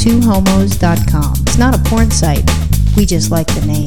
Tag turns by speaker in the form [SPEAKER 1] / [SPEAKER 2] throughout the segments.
[SPEAKER 1] twohomos.com. It's not a porn site. We just like the name.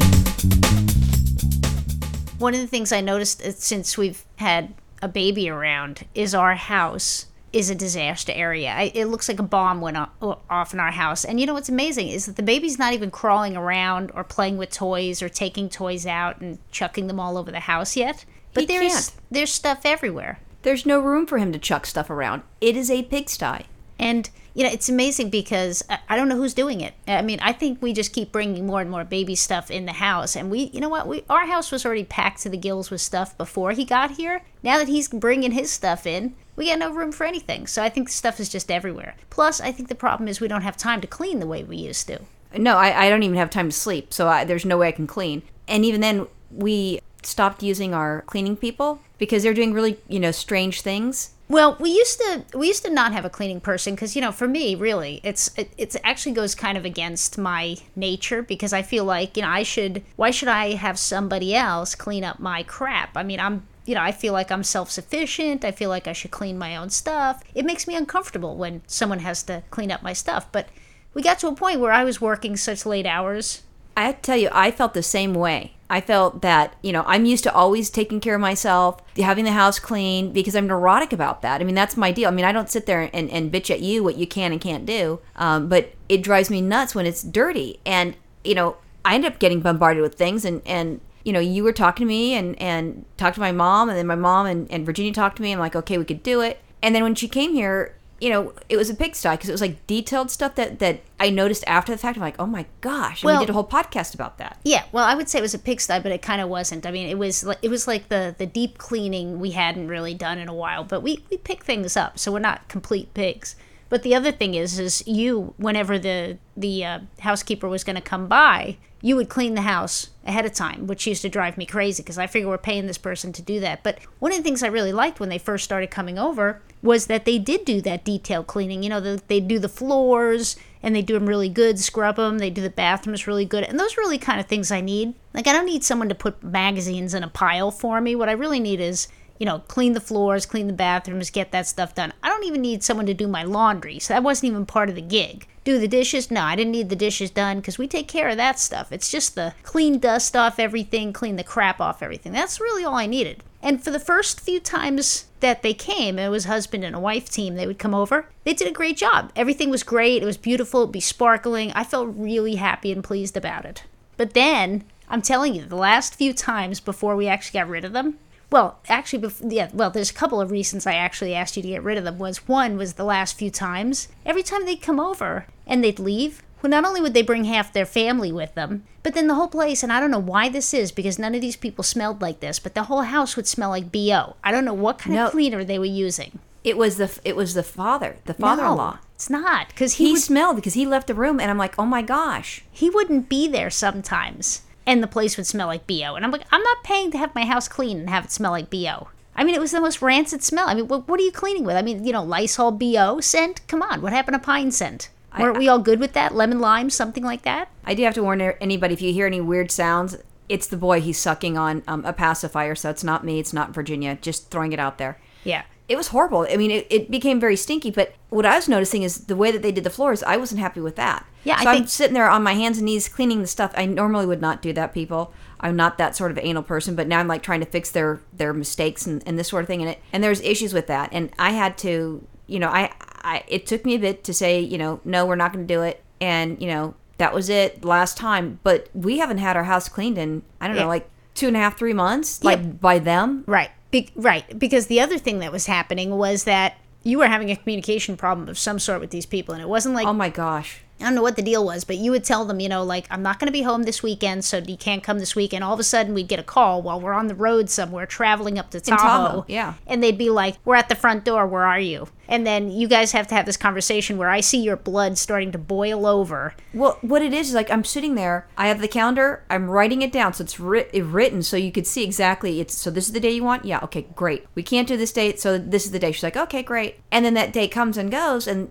[SPEAKER 2] One of the things I noticed uh, since we've had a baby around is our house is a disaster area. I, it looks like a bomb went off in our house. And you know what's amazing is that the baby's not even crawling around or playing with toys or taking toys out and chucking them all over the house yet. But
[SPEAKER 3] He
[SPEAKER 2] there's
[SPEAKER 3] can't.
[SPEAKER 2] there's stuff everywhere.
[SPEAKER 3] There's no room for him to chuck stuff around. It is a pigsty.
[SPEAKER 2] And you know, it's amazing because I, don't know who's doing it. I mean, I think we just keep bringing more and more baby stuff in the house, and we, you know what, we our house was already packed to the gills with stuff before he got here. Now that he's bringing his stuff in, we got no room for anything. So I think stuff is just everywhere. Plus, I think the problem is we don't have time to clean the way we used to.
[SPEAKER 3] No, I, I don't even have time to sleep, so I, there's no way I can clean. And even then, we stopped using our cleaning people because they're doing really, you know, strange things.
[SPEAKER 2] Well, we used to we used to not have a cleaning person because you know for me really it's it it's actually goes kind of against my nature because I feel like you know I should why should I have somebody else clean up my crap? I mean I'm you know I feel like I'm self sufficient. I feel like I should clean my own stuff. It makes me uncomfortable when someone has to clean up my stuff. But we got to a point where I was working such late hours.
[SPEAKER 3] I have to tell you, I felt the same way. I felt that, you know, I'm used to always taking care of myself, having the house clean, because I'm neurotic about that. I mean, that's my deal. I mean, I don't sit there and, and bitch at you what you can and can't do, um, but it drives me nuts when it's dirty. And, you know, I end up getting bombarded with things and, and, you know, you were talking to me and, and talked to my mom, and then my mom and, and Virginia talked to me. I'm like, okay, we could do it. And then when she came here, you know, it was a pigsty because it was like detailed stuff that, that I noticed after the fact. I'm like, oh my gosh. And
[SPEAKER 2] Well-
[SPEAKER 3] we did a whole podcast about that.
[SPEAKER 2] Yeah, well, I would say it was a pigsty, but it kind of wasn't. I mean, it was like, it was like the the deep cleaning we hadn't really done in a while, but we we pick things up, so we're not complete pigs. But the other thing is, is you whenever the the uh, housekeeper was going to come by, you would clean the house ahead of time, which used to drive me crazy because I figure we're paying this person to do that. But one of the things I really liked when they first started coming over was that they did do that detailed cleaning. You know, the, they do the floors and they do them really good, scrub them. They do the bathrooms really good, and those are really kind of things I need. Like I don't need someone to put magazines in a pile for me. What I really need is you know, clean the floors, clean the bathrooms, get that stuff done. I don't even need someone to do my laundry, so that wasn't even part of the gig. Do the dishes? No, I didn't need the dishes done because we take care of that stuff. It's just the clean dust off everything, clean the crap off everything. That's really all I needed. And for the first few times that they came, it was husband and a wife team, they would come over. They did a great job. Everything was great. It was beautiful. It'd be sparkling. I felt really happy and pleased about it. But then, I'm telling you, the last few times before we actually got rid of them, well, actually, bef- yeah. Well, there's a couple of reasons I actually asked you to get rid of them. Was one was the last few times. Every time they'd come over and they'd leave, well, not only would they bring half their family with them, but then the whole place. And I don't know why this is because none of these people smelled like this, but the whole house would smell like bo. I don't know what kind
[SPEAKER 3] No.
[SPEAKER 2] of cleaner they were using.
[SPEAKER 3] It was the it was the father, the father-in-law.
[SPEAKER 2] No, it's not because he
[SPEAKER 3] He
[SPEAKER 2] would,
[SPEAKER 3] smelled because he left the room, and I'm like, oh my gosh.
[SPEAKER 2] he wouldn't be there sometimes, and the place would smell like bo. And I'm like, I'm not paying to have my house clean and have it smell like bo. I mean, it was the most rancid smell. I mean, what, what are you cleaning with? I mean, you know, Lysol bo scent. Come on, what happened to pine scent? Weren't we all good with that? Lemon lime, something like that.
[SPEAKER 3] I do have to warn anybody if you hear any weird sounds, it's the boy he's sucking on um, a pacifier, so it's not me, it's not Virginia. Just throwing it out there.
[SPEAKER 2] Yeah.
[SPEAKER 3] It was horrible. I mean, it, it became very stinky. But what I was noticing is the way that they did the floors. I wasn't happy with that.
[SPEAKER 2] Yeah, I
[SPEAKER 3] so I'm sitting there on my hands and knees cleaning the stuff. I normally would not do that, people. I'm not that sort of anal person, but now I'm like trying to fix their their mistakes and, and this sort of thing. And it and there's issues with that. And I had to, you know, I, I it took me a bit to say, you know, no, we're not going to do it. And you know, that was it last time. But we haven't had our house cleaned in I don't
[SPEAKER 2] Yeah.
[SPEAKER 3] know, like two and a half, three months, like by them.
[SPEAKER 2] Right. Be- right. Because the other thing that was happening was that you were having a communication problem of some sort with these people, and it wasn't like
[SPEAKER 3] Oh my gosh.
[SPEAKER 2] I don't know what the deal was, but you would tell them, you know, like, I'm not going to be home this weekend, so you can't come this weekend. All of a sudden, we'd get a call while we're on the road somewhere traveling up to Tahoe.
[SPEAKER 3] Tahoe, yeah.
[SPEAKER 2] And they'd be like, We're at the front door. Where are you? And then you guys have to have this conversation where I see your blood starting to boil over.
[SPEAKER 3] Well, what it is is like I'm sitting there. I have the calendar. I'm writing it down, so it's writ- written, so you could see exactly. It's so this is the day you want. Yeah, okay, great. We can't do this date, so this is the day. She's like, okay, great. And then that day comes and goes, and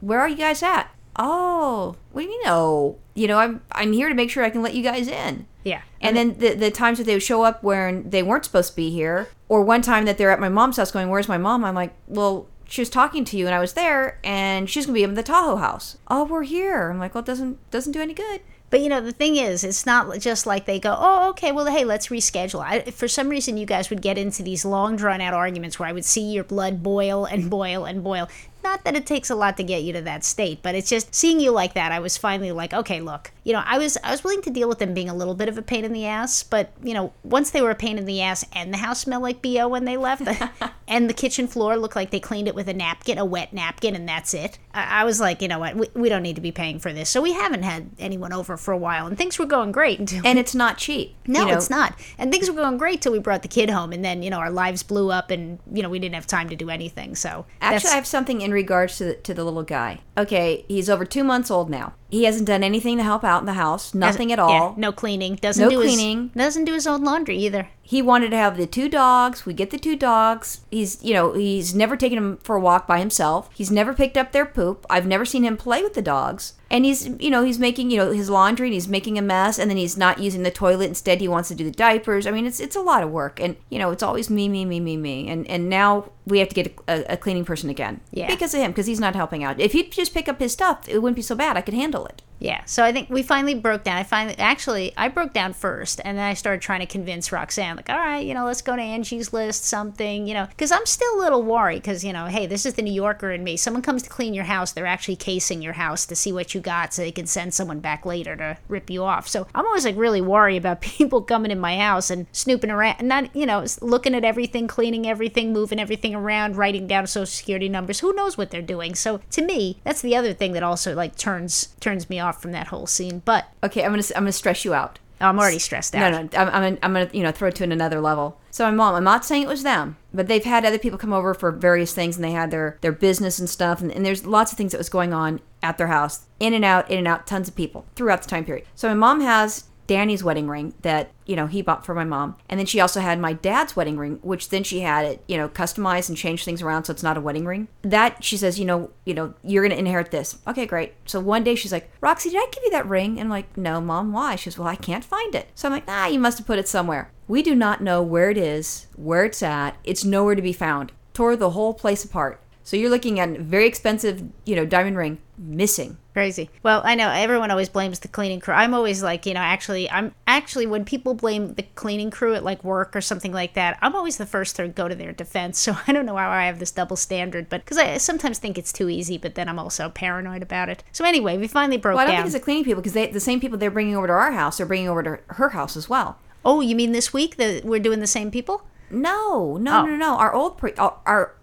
[SPEAKER 3] where are you guys at? Oh, what do you? Oh, you know, I'm I'm here to make sure I can let you guys in.
[SPEAKER 2] Yeah.
[SPEAKER 3] And then the, the times that they would show up when they weren't supposed to be here, or one time that they're at my mom's house going, Where's my mom? I'm like, Well, she was talking to you and I was there and she's gonna be in the Tahoe house. Oh, we're here. I'm like, well, it doesn't doesn't do any good.
[SPEAKER 2] But you know, the thing is, it's not just like they go, "Oh, okay, well, hey, let's reschedule." I, for some reason, you guys would get into these long, drawn out arguments where I would see your blood boil and boil and boil. Not that it takes a lot to get you to that state, but it's just seeing you like that. I was finally like, okay, look, you know, I was I was willing to deal with them being a little bit of a pain in the ass, but you know, once they were a pain in the ass and the house smelled like bo when they left, and the kitchen floor looked like they cleaned it with a napkin, a wet napkin, and that's it. I, I was like, you know what, we, we don't need to be paying for this. So we haven't had anyone over for a while, and things were going great until
[SPEAKER 3] And it's not cheap.
[SPEAKER 2] no,
[SPEAKER 3] you know?
[SPEAKER 2] it's not. And things were going great till we brought the kid home, and then you know our lives blew up, and you know we didn't have time to do anything. So
[SPEAKER 3] Actually, I have something in regards to the, to the little guy. Okay, he's over two months old now. He hasn't done anything to help out in the house, nothing at all.
[SPEAKER 2] Yeah, no cleaning. Doesn't
[SPEAKER 3] No
[SPEAKER 2] do
[SPEAKER 3] cleaning.
[SPEAKER 2] His, doesn't do his own laundry either.
[SPEAKER 3] He wanted to have the two dogs. We get the two dogs. He's, you know, he's never taken them for a walk by himself. He's never picked up their poop. I've never seen him play with the dogs. And he's, you know, he's making, you know, his laundry and he's making a mess and then he's not using the toilet. Instead, he wants to do the diapers. I mean, it's it's a lot of work. And, you know, it's always me, me, me, me, me. And and now we have to get a, a cleaning person again.
[SPEAKER 2] Yeah.
[SPEAKER 3] Because of him, because he's not helping out. If he'd just pick up his stuff, it wouldn't be so bad. I could handle it.
[SPEAKER 2] Yeah, so I think we finally broke down. I finally, actually, I broke down first, and then I started trying to convince Roxanne, like, all right, you know, let's go to Angie's List, something, you know, because I'm still a little worried, because you know, hey, this is the New Yorker in me. Someone comes to clean your house, they're actually casing your house to see what you got, so they can send someone back later to rip you off. So I'm always like really worried about people coming in my house and snooping around, and not, you know, looking at everything, cleaning everything, moving everything around, writing down social security numbers. Who knows what they're doing? So to me, that's the other thing that also like turns turns me off from that whole scene. But
[SPEAKER 3] Okay, I'm gonna I'm gonna stress you out.
[SPEAKER 2] I'm already stressed out.
[SPEAKER 3] No, no, I'm, I'm, gonna- I'm gonna, you know, throw it to another level. So my mom, I'm not saying it was them, but they've had other people come over for various things, and they had their their business and stuff, and, and there's lots of things that was going on at their house, in and out, in and out, tons of people throughout the time period. So my mom has Danny's wedding ring that you know he bought for my mom, and then she also had my dad's wedding ring, which then she had it, you know, customized and changed things around so it's not a wedding ring. That she says, you know, you know, you're gonna inherit this. Okay, great. So one day she's like, Roxy, did I give you that ring? And I'm like, no, mom, why? She goes, well, I can't find it. So I'm like, ah, you must have put it somewhere. We do not know where it is, where it's at. It's nowhere to be found. Tore the whole place apart. So you're looking at a very expensive, you know, diamond ring missing.
[SPEAKER 2] Crazy. Well, I know everyone always blames the cleaning crew. I'm always like, you know, actually, I'm actually when people blame the cleaning crew at like work or something like that, I'm always the first to go to their defense. So I don't know how I have this double standard, but because I sometimes think it's too easy, but then I'm also paranoid about it. So anyway, we finally broke
[SPEAKER 3] Well, I don't
[SPEAKER 2] down.
[SPEAKER 3] think it's the cleaning people because they, the same people they're bringing over to our house, they're bringing over to her house as well.
[SPEAKER 2] oh, you mean this week that we're doing the same people?
[SPEAKER 3] No, no,
[SPEAKER 2] Oh.
[SPEAKER 3] no, no. Our old, pre- our, our,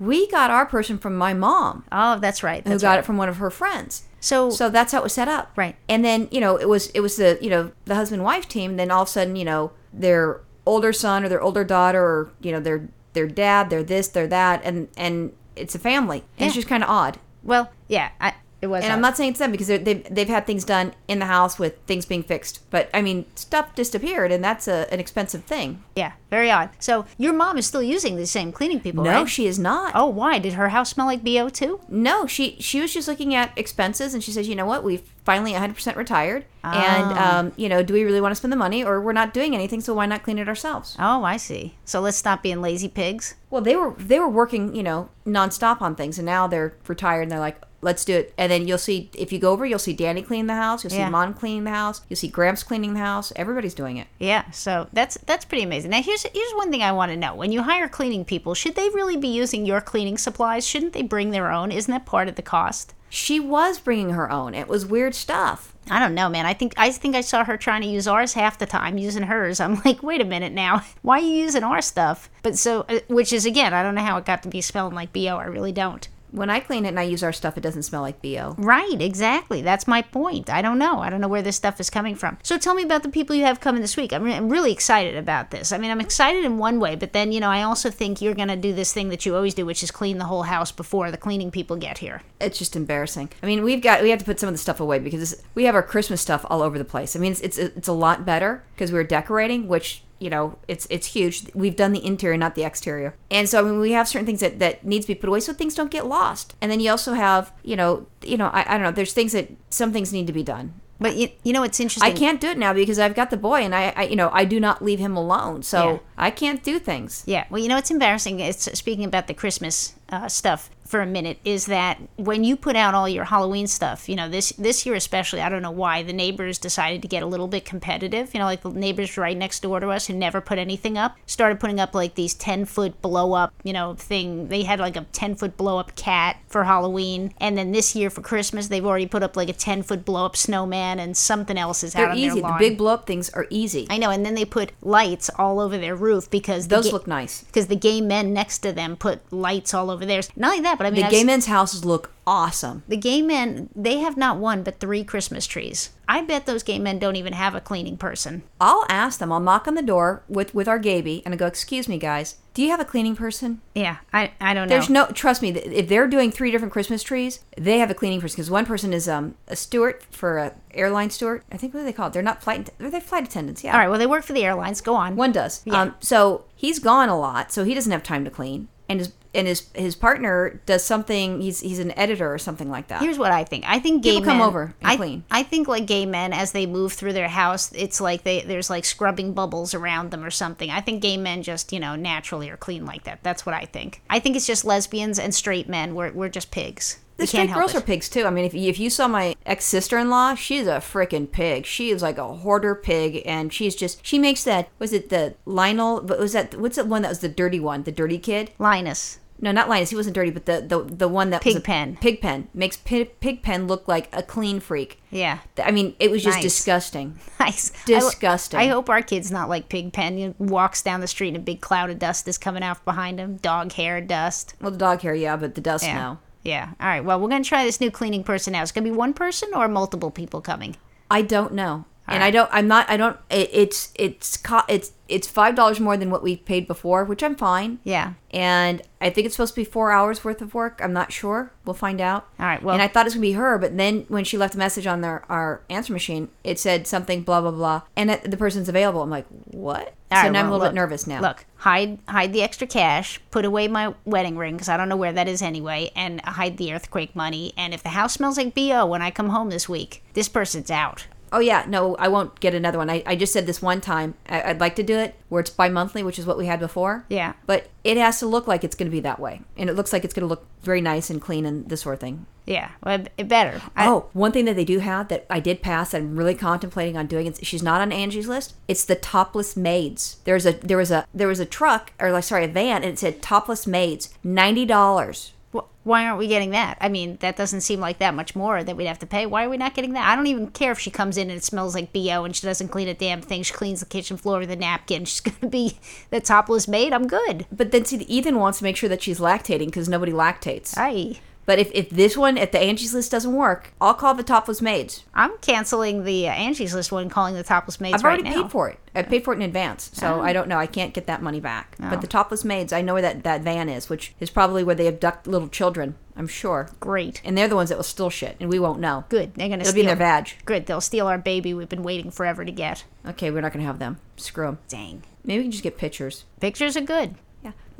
[SPEAKER 3] we got our person from my mom,
[SPEAKER 2] Oh, that's right.
[SPEAKER 3] who got
[SPEAKER 2] right.
[SPEAKER 3] it from one of her friends.
[SPEAKER 2] So,
[SPEAKER 3] So that's how it was set up.
[SPEAKER 2] Right.
[SPEAKER 3] And then, you know, it was it was the, you know, the husband wife team, then all of a sudden, you know, their older son or their older daughter or, you know, their their dad, they're this, they're that, and and it's a family. And it's just kind of odd.
[SPEAKER 2] well, yeah, I, it was.
[SPEAKER 3] And I'm not saying it's them because they're- they've had things done in the house with things being fixed. But I mean, stuff disappeared, and that's a, an expensive thing.
[SPEAKER 2] Yeah, very odd. So your mom is still using the same cleaning people,
[SPEAKER 3] No,
[SPEAKER 2] right?
[SPEAKER 3] she is not.
[SPEAKER 2] Oh, why? Did her house smell like BO too?
[SPEAKER 3] No, she she was just looking at expenses, and she says, you know what, we've finally 100% retired, and
[SPEAKER 2] Ah.
[SPEAKER 3] um, you know, do we really want to spend the money, or we're not doing anything, so why not clean it ourselves?
[SPEAKER 2] Oh, I see. So let's stop being lazy pigs.
[SPEAKER 3] Well, they were they were working, you know, nonstop on things, and now they're retired, and they're like, let's do it. And then you'll see if you go over, you'll see Danny cleaning the house, you'll see
[SPEAKER 2] Yeah.
[SPEAKER 3] Mom cleaning the house, you'll see Gramps cleaning the house. Everybody's doing it.
[SPEAKER 2] Yeah, so that's that's pretty amazing. Now here's here's one thing I want to know. When you hire cleaning people, should they really be using your cleaning supplies? Shouldn't they bring their own? Isn't that part of the cost?
[SPEAKER 3] She was bringing her own. It was weird stuff.
[SPEAKER 2] I don't know, man. I think I think I saw her trying to use ours half the time, using hers. I'm like, wait a minute now, why are you using our stuff? But so, uh, which is again, I don't know how it got to be smelling like bo. I really don't.
[SPEAKER 3] When I clean it and I use our stuff, it doesn't smell like bo.
[SPEAKER 2] Right, exactly. That's my point. I don't know. I don't know where this stuff is coming from. So tell me about the people you have coming this week. I'm, re- I'm really excited about this. I mean, I'm excited in one way, but then, you know, I also think you're going to do this thing that you always do, which is clean the whole house before the cleaning people get here.
[SPEAKER 3] it's just embarrassing. I mean, we've got we have to put some of the stuff away because we have our Christmas stuff all over the place. I mean, it's it's, it's a lot better because we're decorating, which you know it's it's huge. We've done the interior, not the exterior, and so I mean, we have certain things that that needs to be put away so things don't get lost. And then you also have you know you know I, I don't know. There's things that some things need to be done.
[SPEAKER 2] But you, you know, it's interesting.
[SPEAKER 3] I can't do it now because I've got the boy, and I, I you know I do not leave him alone, so
[SPEAKER 2] Yeah.
[SPEAKER 3] I can't do things.
[SPEAKER 2] Yeah, well, you know, it's embarrassing. It's speaking about the Christmas uh, stuff. For a minute is that when you put out all your Halloween stuff, you know, this this year especially, I don't know why, the neighbors decided to get a little bit competitive. You know, like the neighbors right next door to us who never put anything up started putting up like these 10 foot blow up, you know, thing. They had like a 10 foot blow up cat for Halloween. And then this year for Christmas, they've already put up like a 10 foot blow up snowman and something else is out
[SPEAKER 3] They're
[SPEAKER 2] on
[SPEAKER 3] easy.
[SPEAKER 2] their
[SPEAKER 3] The big blow up things are easy.
[SPEAKER 2] I know, and then they put lights all over their roof because
[SPEAKER 3] Those
[SPEAKER 2] ga-
[SPEAKER 3] look nice.
[SPEAKER 2] because the gay men next to them put lights all over theirs. Not only that, but I mean,
[SPEAKER 3] The
[SPEAKER 2] I've
[SPEAKER 3] gay
[SPEAKER 2] s-
[SPEAKER 3] men's houses look awesome.
[SPEAKER 2] the gay men they have not one but three Christmas trees. I bet those gay men don't even have a cleaning person.
[SPEAKER 3] I'll ask them. I'll knock on the door with with our Gaby and I go, "Excuse me, guys, do you have a cleaning person?"
[SPEAKER 2] Yeah, I I don't know.
[SPEAKER 3] There's no trust me. If they're doing three different Christmas trees, they have a cleaning person because one person is um a steward for a airline steward. I think what do they call it? They're not flight. Are they flight attendants? Yeah.
[SPEAKER 2] all right, well they work for the airlines. Go on.
[SPEAKER 3] One does.
[SPEAKER 2] Yeah.
[SPEAKER 3] Um, so he's gone a lot, so he doesn't have time to clean. And his and his his partner does something. He's he's an editor or something like that.
[SPEAKER 2] Here's what I think. I think gay
[SPEAKER 3] People come
[SPEAKER 2] men,
[SPEAKER 3] over and
[SPEAKER 2] I,
[SPEAKER 3] clean.
[SPEAKER 2] I think like gay men as they move through their house, it's like they there's like scrubbing bubbles around them or something. I think gay men just you know naturally are clean like that. That's what I think. I think it's just lesbians and straight men. We're we're just pigs.
[SPEAKER 3] the straight girls
[SPEAKER 2] it.
[SPEAKER 3] are pigs too. I mean, if you, if you saw my ex sister in law, she's a freaking pig. She is like a hoarder pig, and she's just she makes that. Was it the Lionel? But was that what's the one that was the dirty one? The dirty kid?
[SPEAKER 2] Linus.
[SPEAKER 3] No, not Linus. He wasn't dirty, but the the, the one that
[SPEAKER 2] Pigpen.
[SPEAKER 3] Pigpen makes Pig, Pigpen look like a clean freak.
[SPEAKER 2] Yeah.
[SPEAKER 3] I mean, it was just
[SPEAKER 2] Nice.
[SPEAKER 3] disgusting.
[SPEAKER 2] Nice. I
[SPEAKER 3] Disgusting.
[SPEAKER 2] I, hope our kid's not like Pigpen. He walks down the street and a big cloud of dust is coming out behind him. Dog hair dust.
[SPEAKER 3] Well, the dog hair, yeah, but the dust,
[SPEAKER 2] Yeah.
[SPEAKER 3] no.
[SPEAKER 2] Yeah. All right. Well, we're going to try this new cleaning person out. It's going to be one person or multiple people coming?
[SPEAKER 3] I don't know, and
[SPEAKER 2] right.
[SPEAKER 3] I don't. I'm not. I don't. It, it's it's co- it's it's five dollars more than what we paid before, which I'm fine.
[SPEAKER 2] Yeah.
[SPEAKER 3] And I think it's supposed to be four hours worth of work. I'm not sure. We'll find out.
[SPEAKER 2] All right, well-
[SPEAKER 3] and I thought it was gonna be her, but then when she left a message on their our answer machine, it said something blah blah blah, and the person's available. I'm like, what?
[SPEAKER 2] All
[SPEAKER 3] so
[SPEAKER 2] right,
[SPEAKER 3] now I'm a little
[SPEAKER 2] look,
[SPEAKER 3] bit nervous now.
[SPEAKER 2] Look, hide hide the extra cash, put away my wedding ring because I don't know where that is anyway, and hide the earthquake money. And if the house smells like bo when I come home this week, this person's out.
[SPEAKER 3] Oh yeah, no, I won't get another one. I, I just said this one time. I, I'd like to do it where it's bi-monthly, which is what we had before.
[SPEAKER 2] Yeah.
[SPEAKER 3] But it has to look like it's going to be that way, and it looks like it's going to look very nice and clean and this sort of thing.
[SPEAKER 2] Yeah, well, it better. I-
[SPEAKER 3] oh, one thing that they do have that I did pass I'm really contemplating on doing. It's, she's not on Angie's list. It's the topless maids. There's a there was a there was a truck or like sorry a van and it said topless maids ninety dollars.
[SPEAKER 2] Wh- Why aren't we getting that? I mean, that doesn't seem like that much more that we'd have to pay. Why are we not getting that? I don't even care if she comes in and it smells like BO and she doesn't clean a damn thing. She cleans the kitchen floor with a napkin. She's going to be the topless maid. I'm good.
[SPEAKER 3] But then see, Ethan wants to make sure that she's lactating because nobody lactates.
[SPEAKER 2] Aye.
[SPEAKER 3] But if, if this one at the Angie's list doesn't work, I'll call the topless maids.
[SPEAKER 2] I'm canceling the uh, Angie's List one, calling the topless maids
[SPEAKER 3] I've already
[SPEAKER 2] right now.
[SPEAKER 3] paid for it. I paid for it in advance, so I don't know. I can't get that money back. But the topless maids, I know where that, that van is, which is probably where they abduct little children. I'm sure,
[SPEAKER 2] Great.
[SPEAKER 3] and they're the ones that will steal shit, and we won't know.
[SPEAKER 2] Good. They're going to
[SPEAKER 3] It'll be in their badge.
[SPEAKER 2] Good. They'll steal our baby we've been waiting forever to get.
[SPEAKER 3] Okay, we're not gonna have them. Screw them.
[SPEAKER 2] Dang.
[SPEAKER 3] Maybe we can just get pictures.
[SPEAKER 2] Pictures are good.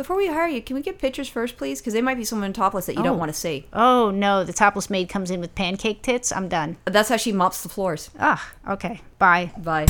[SPEAKER 3] Before we hire you, can we get pictures first, please? Because they might be someone topless that you
[SPEAKER 2] Oh.
[SPEAKER 3] don't want to see.
[SPEAKER 2] Oh, no. The topless maid comes in with pancake tits. I'm done.
[SPEAKER 3] That's how she mops the floors.
[SPEAKER 2] Ah, okay. Bye.
[SPEAKER 3] Bye.